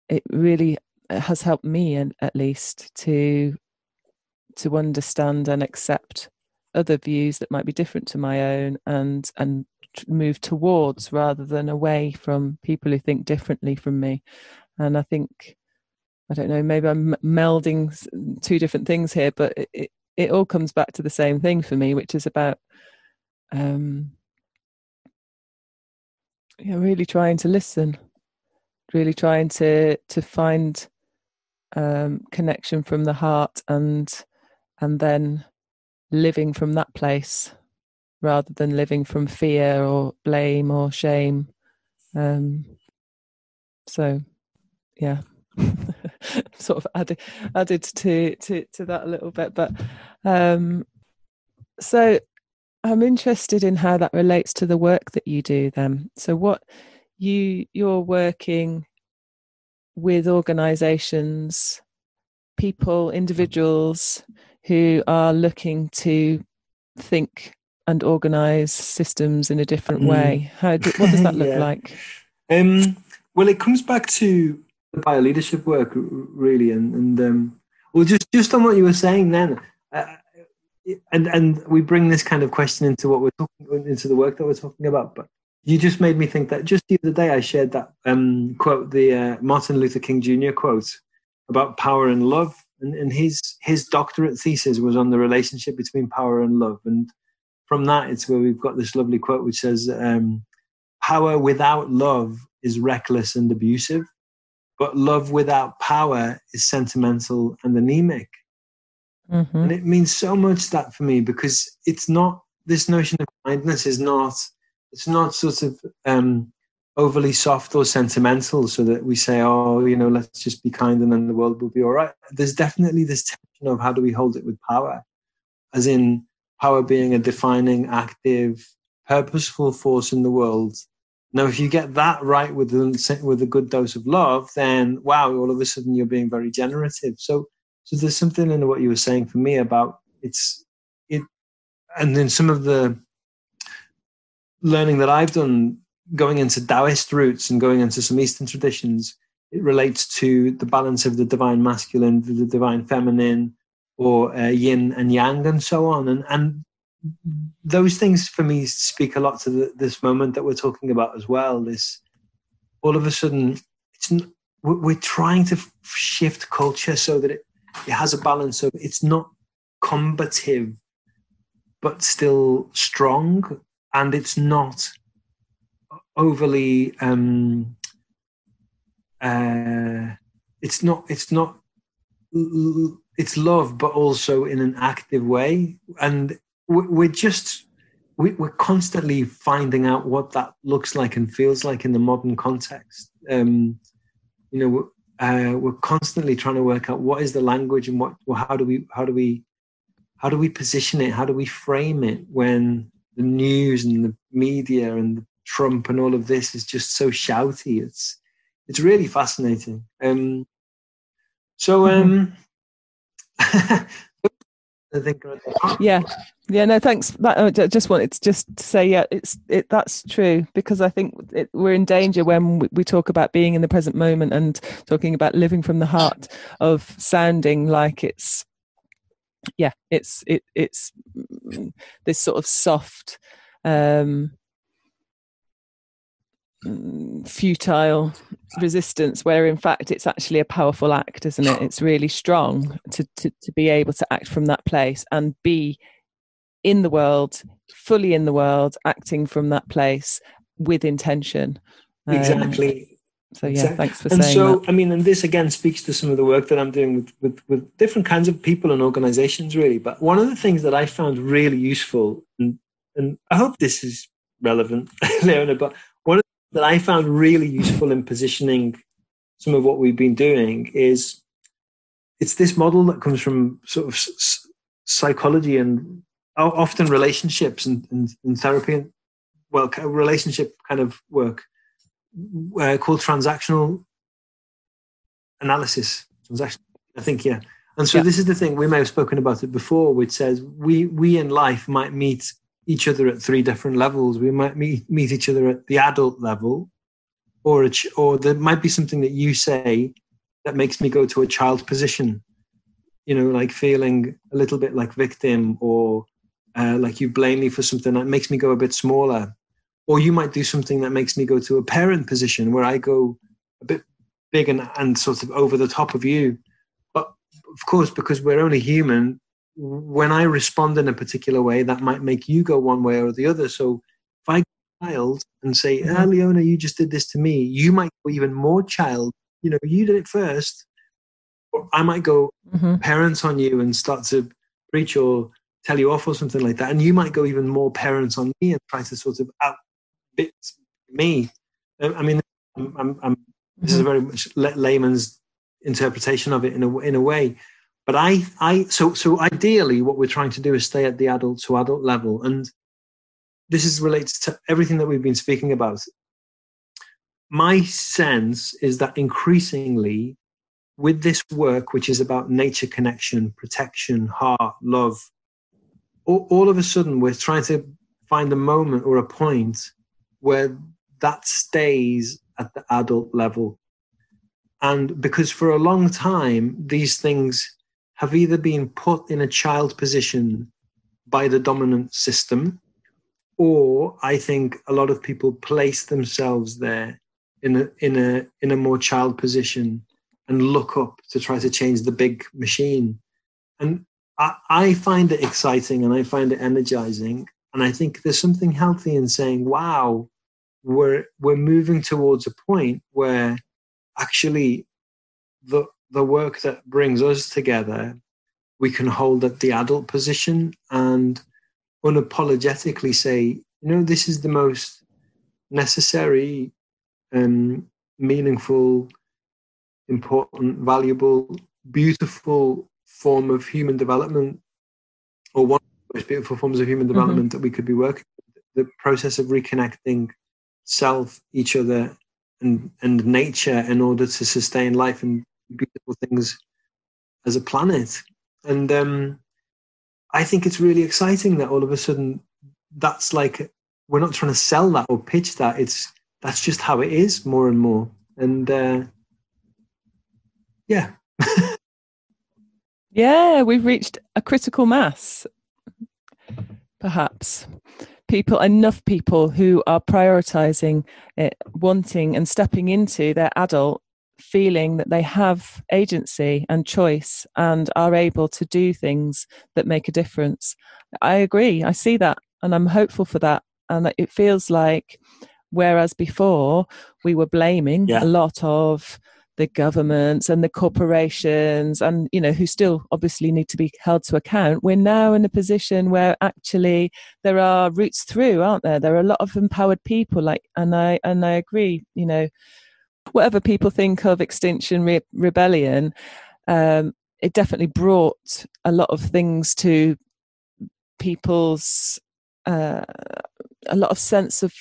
it really has helped me and at least to to understand and accept other views that might be different to my own and and move towards rather than away from people who think differently from me. And i think i don't know maybe i'm melding two different things here but it, it, all comes back to the same thing for me which is about um know, really trying to listen really trying to to find um connection from the heart and and then living from that place rather than living from fear or blame or shame. Um, so, yeah, sort of added added to to to that a little bit, but um, so I'm interested in how that relates to the work that you do. Then, so what you you're working with organisations, people, individuals who are looking to think and organize systems in a different mm. way. How do, what does that look yeah. like? Um, well, it comes back to the bio leadership work, really, and, and um, well, just just on what you were saying then, uh, and and we bring this kind of question into what we're talking into the work that we're talking about, but. You just made me think that just the other day I shared that um, quote, the uh, Martin Luther King Jr. quote about power and love, and, and his his doctorate thesis was on the relationship between power and love and from that it's where we've got this lovely quote which says um, power without love is reckless and abusive but love without power is sentimental and anemic Mm-hmm. And it means so much that for me because it's not this notion of kindness is not it's not sort of um, overly soft or sentimental so that we say oh you know let's just be kind and then the world will be all right. There's definitely this tension of how do we hold it with power? As in power being a defining active purposeful force in the world. Now if you get that right with with a good dose of love then wow all of a sudden you're being very generative. So so there's something in what you were saying for me about it's it, and then some of the learning that I've done going into Taoist roots and going into some Eastern traditions, it relates to the balance of the divine masculine, the divine feminine, or uh, yin and yang, and so on. And and those things for me speak a lot to the, this moment that we're talking about as well. This all of a sudden, it's we're trying to shift culture so that it it has a balance of it's not combative but still strong and it's not overly um uh it's not it's not it's love but also in an active way. And we're just we're constantly finding out what that looks like and feels like in the modern context. Um you know uh, we're constantly trying to work out what is the language and what well, how do we how do we how do we position it? How do we frame it when the news and the media and Trump and all of this is just so shouty it's it's really fascinating um so um I think yeah yeah, no, thanks. That, I just wanted to just to say, yeah, it's it. That's true because I think it, we're in danger when we, we, talk about being in the present moment and talking about living from the heart of sounding like it's, yeah, it's it it's this sort of soft, um, futile resistance where in fact it's actually a powerful act isn't it it's really strong to, to to be able to act from that place and be in the world, fully in the world, acting from that place with intention. Um, exactly. So yeah, exactly. thanks for and saying so, that. I mean, and this again speaks to some of the work that I'm doing with, with, with different kinds of people and organizations, really. But one of the things that I found really useful, and, and I hope this is relevant, Leona, but that I found really useful in positioning some of what we've been doing is it's this model that comes from sort of psychology and often relationships and, and, and therapy and well relationship kind of work uh, called transactional analysis transaction i think yeah and so yeah. this is the thing we may have spoken about it before which says we we in life might meet each other at three different levels. We might meet meet each other at the adult level or a ch- or there might be something that you say that makes me go to a child position. You know like feeling a little bit like victim or uh, like you blame me for something that makes me go a bit smaller. Or you might do something that makes me go to a parent position where i go a bit big and, and sort of over the top of you. But of course because we're only human when i respond in a particular way that might make you go one way or the other so if i child and say ah, mm-hmm. leona you just did this to me you might go even more child you know you did it first i might go mm-hmm. parents on you and start to preach or tell you off or something like that. And you might go even more parents on me and try to sort of outbit me. I mean, I'm, I'm, I'm, this is a very much layman's interpretation of it in a, in a way. But I, I, so, so ideally, what we're trying to do is stay at the adult to adult level. And this is relates to everything that we've been speaking about. My sense is that increasingly, with this work, which is about nature connection, protection, heart, love, all, all of a sudden we're trying to find a moment or a point where that stays at the adult level. And because for a long time, these things have either been put in a child position by the dominant system, or I think a lot of people place themselves there in a, in a, in a more child position and look up to try to change the big machine. And I, find it exciting and I find it energizing. And I think there's something healthy in saying, wow, we're, we're moving towards a point where actually the, the work that brings us together we can hold at the adult position and unapologetically say, you know, this is the most necessary, um, meaningful, important, valuable, beautiful form of human development, or one of the most beautiful forms of human mm-hmm. development mm-hmm. that we could be working. The process of reconnecting self, each other, and and nature in order to sustain life and beautiful things as a planet. And um, I think it's really exciting that all of a sudden that's like we're not trying to sell that or pitch that. It's that's just how it is more and more. And uh, yeah. yeah, we've reached a critical mass, perhaps. People, enough people who are prioritizing it, wanting and stepping into their adult feeling that they have agency and choice and are able to do things that make a difference. I agree. I see that and I'm hopeful for that. And it feels like, whereas before we were blaming yeah. a lot of the governments and the corporations and you know who still obviously need to be held to account we're now in a position where actually there are routes through aren't there there are a lot of empowered people like and i and i agree you know whatever people think of Extinction Re- Rebellion, um, it definitely brought a lot of things to people's uh, a lot of sense of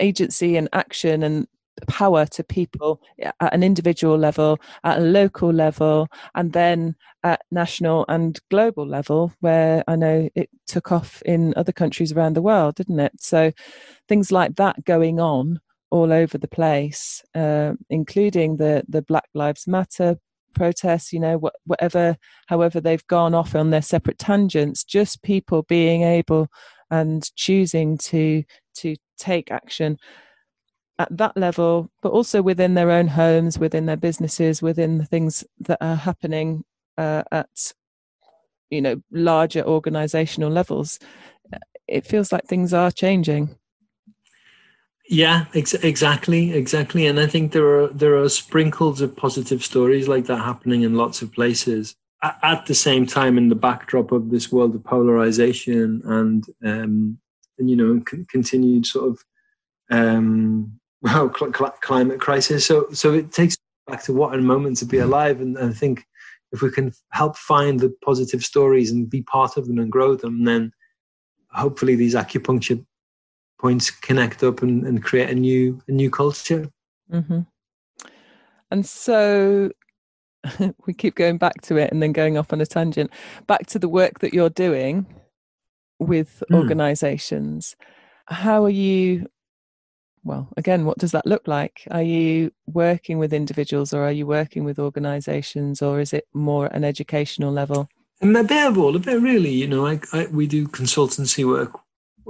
agency and action and power to people at an individual level, at a local level, and then at national and global level, where I know it took off in other countries around the world, didn't it? So things like that going on all over the place, uh, including the the Black Lives Matter protests. You know, wh- whatever, however they've gone off on their separate tangents. Just people being able and choosing to to take action at that level, but also within their own homes, within their businesses, within the things that are happening uh, at you know larger organizational levels. It feels like things are changing. Yeah, ex- exactly, exactly. And I think there are there are sprinkles of positive stories like that happening in lots of places. At, at the same time, in the backdrop of this world of polarization and um, and you know c- continued sort of um, well cl- cl- climate crisis. So so it takes back to what a moment to be alive. And, and I think if we can help find the positive stories and be part of them and grow them, then hopefully these acupuncture points connect up and, and create a new a new culture. Mm-hmm. And so we keep going back to it and then going off on a tangent. Back to the work that you're doing with mm. organizations. How are you? Well, again, what does that look like? Are you working with individuals or are you working with organizations or is it more at an educational level? And a bit of all of it, really. You know, I, I, we do consultancy work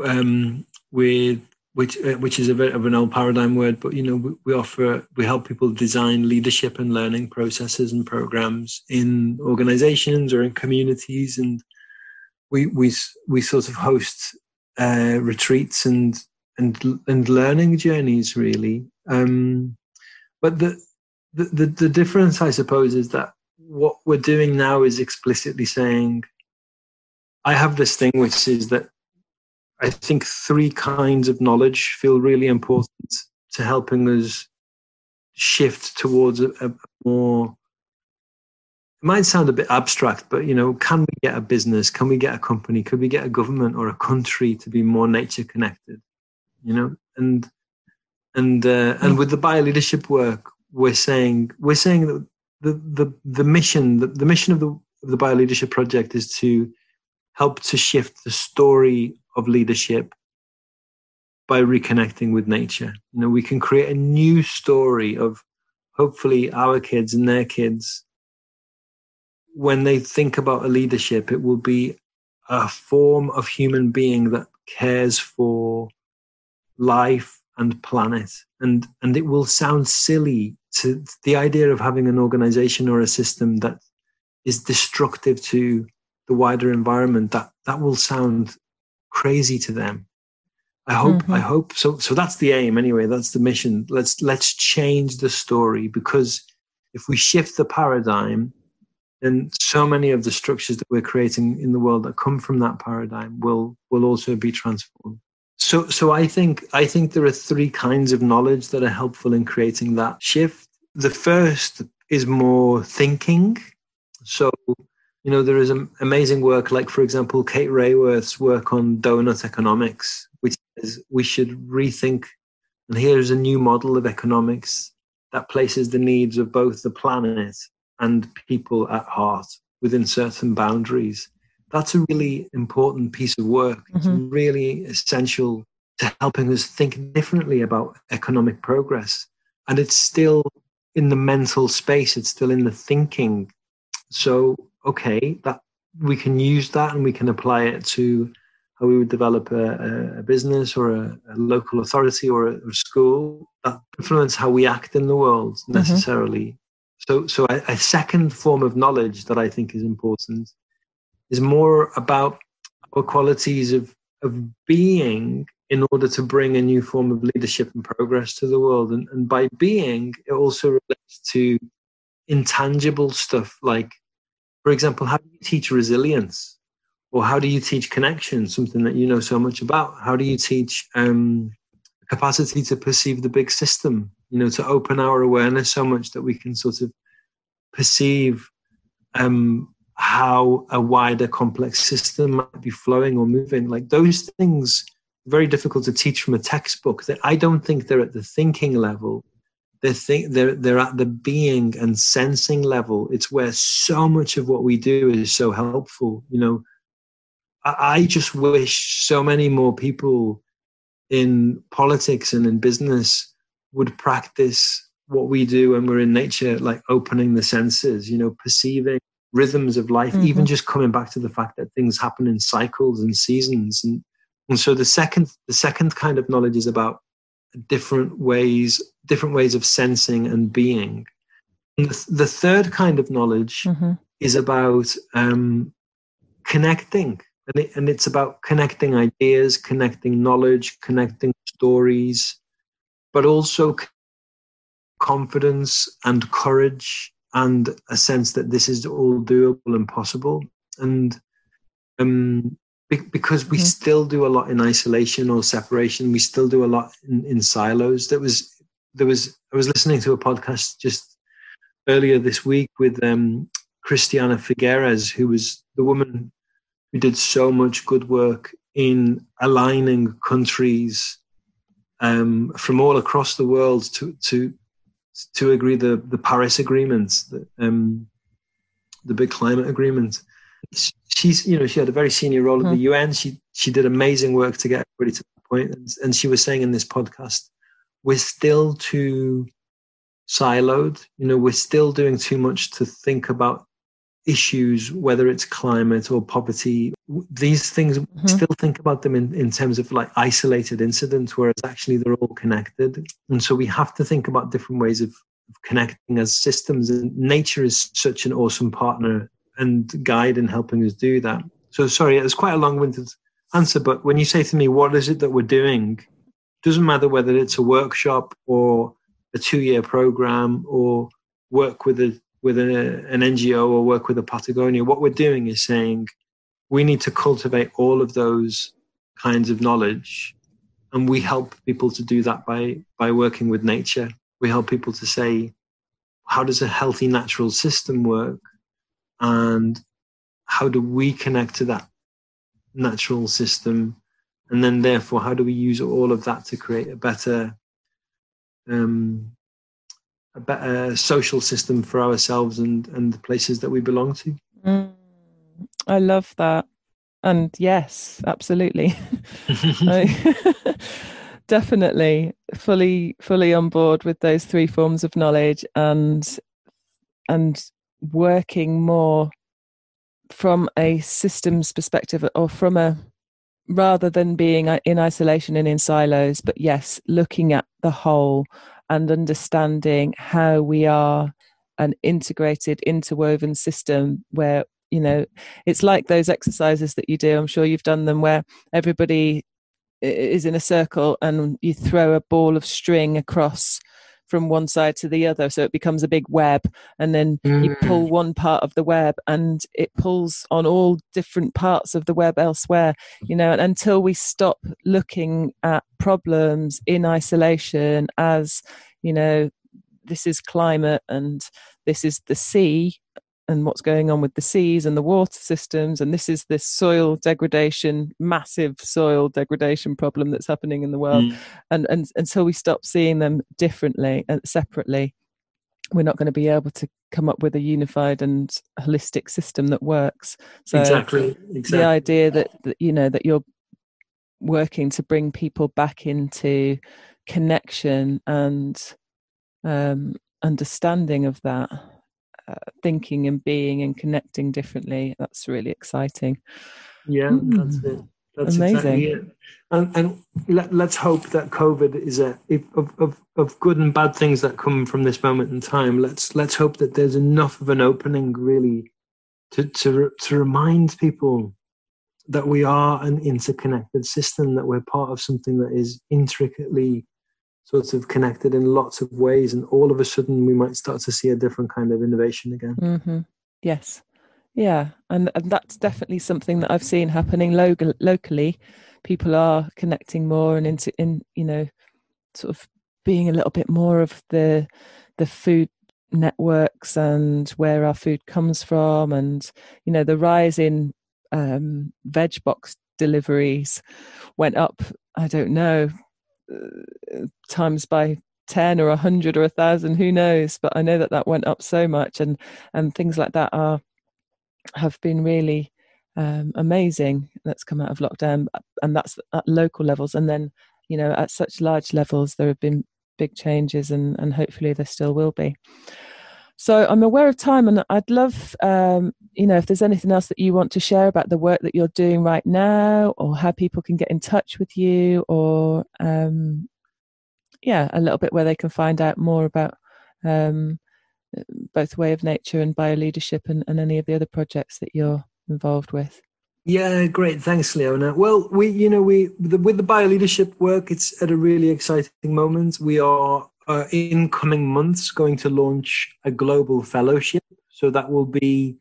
um, with which uh, which is a bit of an old paradigm word, but you know we, we, offer we help people design leadership and learning processes and programs in organizations or in communities, and we we we sort of host uh, retreats and and and learning journeys really. Um, but the, the the the difference, I suppose, is that what we're doing now is explicitly saying, I have this thing which is that I think three kinds of knowledge feel really important to helping us shift towards a, a, more it might sound a bit abstract but you know can we get a business? Can we get a company? Could we get a government or a country to be more nature connected you know? And and uh, and with the bio leadership work we're saying we're saying that the the the mission the, the mission of the of the bio leadership project is to help to shift the story of leadership by reconnecting with nature. You know, we can create a new story of hopefully our kids and their kids. When they think about a leadership, it will be a form of human being that cares for life and planet. And, and it will sound silly to the idea of having an organization or a system that is destructive to the wider environment. That, that will sound crazy to them. I hope mm-hmm. I hope so so that's the aim anyway that's the mission let's let's change the story because if we shift the paradigm then so many of the structures that we're creating in the world that come from that paradigm will will also be transformed. So so I think I think there are three kinds of knowledge that are helpful in creating that shift. The first is more thinking. So you know there is amazing work like for example Kate Raworth's work on donut economics, which is we should rethink and here's a new model of economics that places the needs of both the planet and people at heart within certain boundaries. That's a really important piece of work. Mm-hmm. It's really essential to helping us think differently about economic progress. And it's still in the mental space, it's still in the thinking. So, okay, that we can use that and we can apply it to how we would develop a, a business or a, a, local authority or a, school that influence how we act in the world mm-hmm. necessarily. Mm-hmm. So, so a, a second form of knowledge that I think is important is more about our qualities of of being in order to bring a new form of leadership and progress to the world. And, and by being, it also relates to intangible stuff like, for example, how do you teach resilience? Or how do you teach connection, something that you know so much about? How do you teach um, capacity to perceive the big system? You know, to open our awareness so much that we can sort of perceive um, how a wider complex system might be flowing or moving. Like those things, very difficult to teach from a textbook. That I don't think they're at the thinking level. They're, think, they're, they're at the being and sensing level. It's where so much of what we do is so helpful. You know, I just wish so many more people in politics and in business would practice what we do when we're in nature, like opening the senses, you know, perceiving rhythms of life, mm-hmm. even just coming back to the fact that things happen in cycles and seasons. And, and so the second, the second kind of knowledge is about different ways, different ways of sensing and being. And the, the third kind of knowledge mm-hmm. is about um, connecting and, it, and it's about connecting ideas, connecting knowledge, connecting stories, but also confidence and courage and a sense that this is all doable and possible. And um, because we mm-hmm. still do a lot in isolation or separation, we still do a lot in, in silos. There was there was I was listening to a podcast just earlier this week with um, Christiana Figueres, who was the woman who did so much good work in aligning countries um, from all across the world to to to agree the the Paris agreements, the, um, the big climate agreement. She's you know she had a very senior role mm-hmm. at the mm-hmm. UN. She she did amazing work to get everybody to that point, and, and she was saying in this podcast, we're still too siloed. You know, we're still doing too much to think about issues, whether it's climate or poverty, these things mm-hmm. still think about them in, in terms of like isolated incidents, whereas actually they're all connected. And so we have to think about different ways of, of connecting as systems. And nature is such an awesome partner and guide in helping us do that. So sorry, it's quite a long-winded answer, but when you say to me, what is it that we're doing? Doesn't matter whether it's a workshop or a two-year program or work with a with a, an NGO or work with a Patagonia, what we're doing is saying we need to cultivate all of those kinds of knowledge. And we help people to do that by, by working with nature. We help people to say, how does a healthy natural system work? And how do we connect to that natural system? And then, therefore, how do we use all of that to create a better um, a better social system for ourselves and and the places that we belong to. Mm, I love that, and yes, absolutely, definitely, fully fully on board with those three forms of knowledge and and working more from a systems perspective or from a rather than being in isolation and in silos but yes looking at the whole and understanding how we are an integrated, interwoven system where you know it's like those exercises that you do. I'm sure you've done them where everybody is in a circle and you throw a ball of string across from one side to the other so it becomes a big web and then mm. you pull one part of the web and it pulls on all different parts of the web elsewhere you know and until we stop looking at problems in isolation as you know this is climate and this is the sea and what's going on with the seas and the water systems and this is this soil degradation massive soil degradation problem that's happening in the world mm. and, and until we stop seeing them differently and separately we're not going to be able to come up with a unified and holistic system that works so exactly, exactly. the idea that, that you know that you're working to bring people back into connection and um, understanding of that uh, thinking and being and connecting differently. That's really exciting. Yeah, mm. that's it. That's Amazing. Exactly it. And, and let, us hope that COVID is a if, of, of of good and bad things that come from this moment in time. Let's let's hope that there's enough of an opening really to to to remind people that we are an interconnected system, that we're part of something that is intricately sort of connected in lots of ways and all of a sudden we might start to see a different kind of innovation again. Mm-hmm. yes. Yeah and, and that's definitely something that i've seen happening lo- locally. People are connecting more and into in you know sort of being a little bit more of the the food networks and where our food comes from and you know the rise in um, veg box deliveries went up i don't know times by 10 or 100 or 1000 who knows? But i know that that went up so much and and things like that are have been really um, amazing that's come out of lockdown and that's at local levels. And then you know at such large levels there have been big changes and and hopefully there still will be so I'm aware of time, and I'd love, um, you know, if there's anything else that you want to share about the work that you're doing right now, or how people can get in touch with you, or um, yeah, a little bit where they can find out more about um, both Way of Nature and Bioleadership, and, and any of the other projects that you're involved with. Yeah, great. Thanks, Leona. Well, we, you know, we the, with the bioleadership work, it's at a really exciting moment. We are uh, in coming months going to launch a global fellowship. So that will be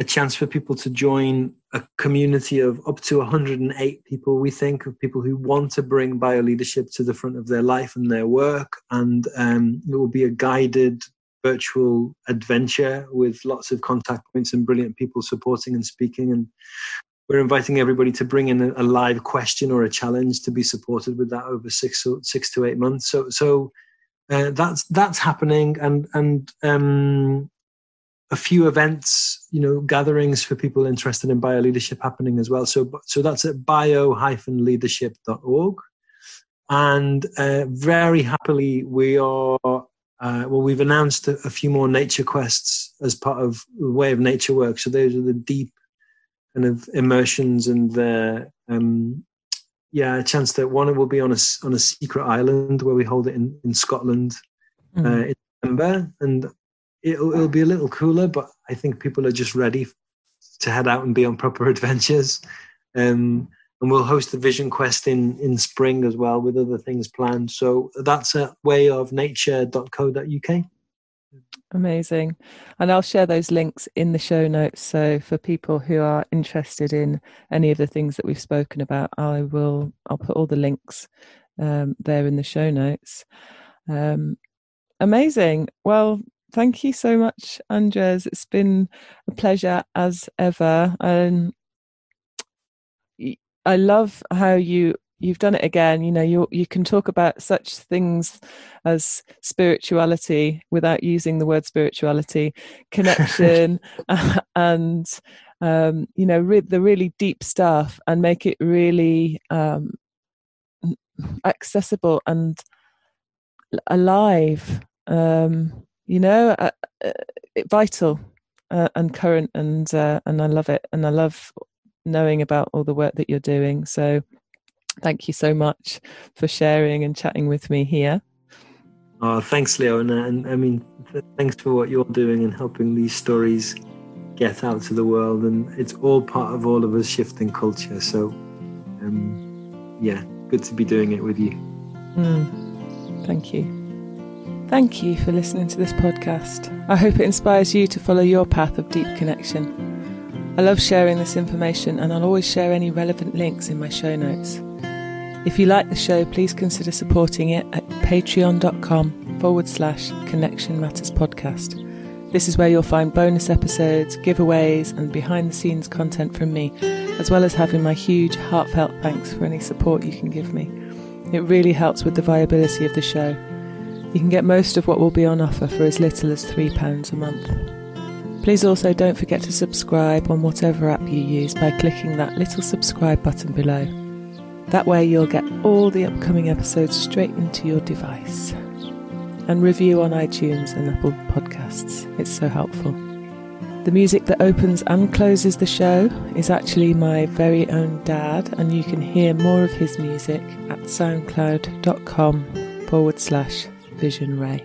a chance for people to join a community of up to 108 people, we think, of people who want to bring bioleadership to the front of their life and their work. And um, it will be a guided virtual adventure with lots of contact points and brilliant people supporting and speaking. And we're inviting everybody to bring in a, live question or a challenge to be supported with that over six, six to eight months. So, so uh, that's that's happening, and and um, a few events, you know, gatherings for people interested in bio leadership happening as well. So so that's at bio-leadership.org, and uh, very happily we are. Uh, well, we've announced a, few more nature quests as part of the way of nature work. So those are the deep kind of immersions and the um, yeah, a chance that one it will be on a on a secret island where we hold it in in Scotland mm. uh, in December, and it'll it'll be a little cooler. But I think people are just ready to head out and be on proper adventures. Um, and we'll host the Vision Quest in in spring as well with other things planned. So that's at wayofnature.co.uk. Amazing. And I'll share those links in the show notes. So for people who are interested in any of the things that we've spoken about, I will I'll put all the links um, there in the show notes. Um, amazing. Well, thank you so much, Andres. It's been a pleasure as ever. And I love how you you've done it again you know you you can talk about such things as spirituality without using the word spirituality connection and um, you know re- the really deep stuff and make it really um, accessible and alive um, you know uh, uh, vital uh, and current and uh, and I love it and I love knowing about all the work that you're doing. So Thank you so much for sharing and chatting with me here. Oh, thanks, Leona. And I mean, thanks for what you're doing and helping these stories get out to the world. And it's all part of all of us shifting culture. So, um, yeah, good to be doing it with you. Mm, thank you. Thank you for listening to this podcast. I hope it inspires you to follow your path of deep connection. I love sharing this information and I'll always share any relevant links in my show notes. If you like the show, please consider supporting it at patreon.com forward slash connection matters podcast. This is where you'll find bonus episodes, giveaways, and behind the scenes content from me, as well as having my huge heartfelt thanks for any support you can give me. It really helps with the viability of the show. You can get most of what will be on offer for as little as £3 a month. Please also don't forget to subscribe on whatever app you use by clicking that little subscribe button below. That way, you'll get all the upcoming episodes straight into your device. And review on iTunes and Apple Podcasts. It's so helpful. The music that opens and closes the show is actually my very own dad, and you can hear more of his music at soundcloud.com forward slash vision ray.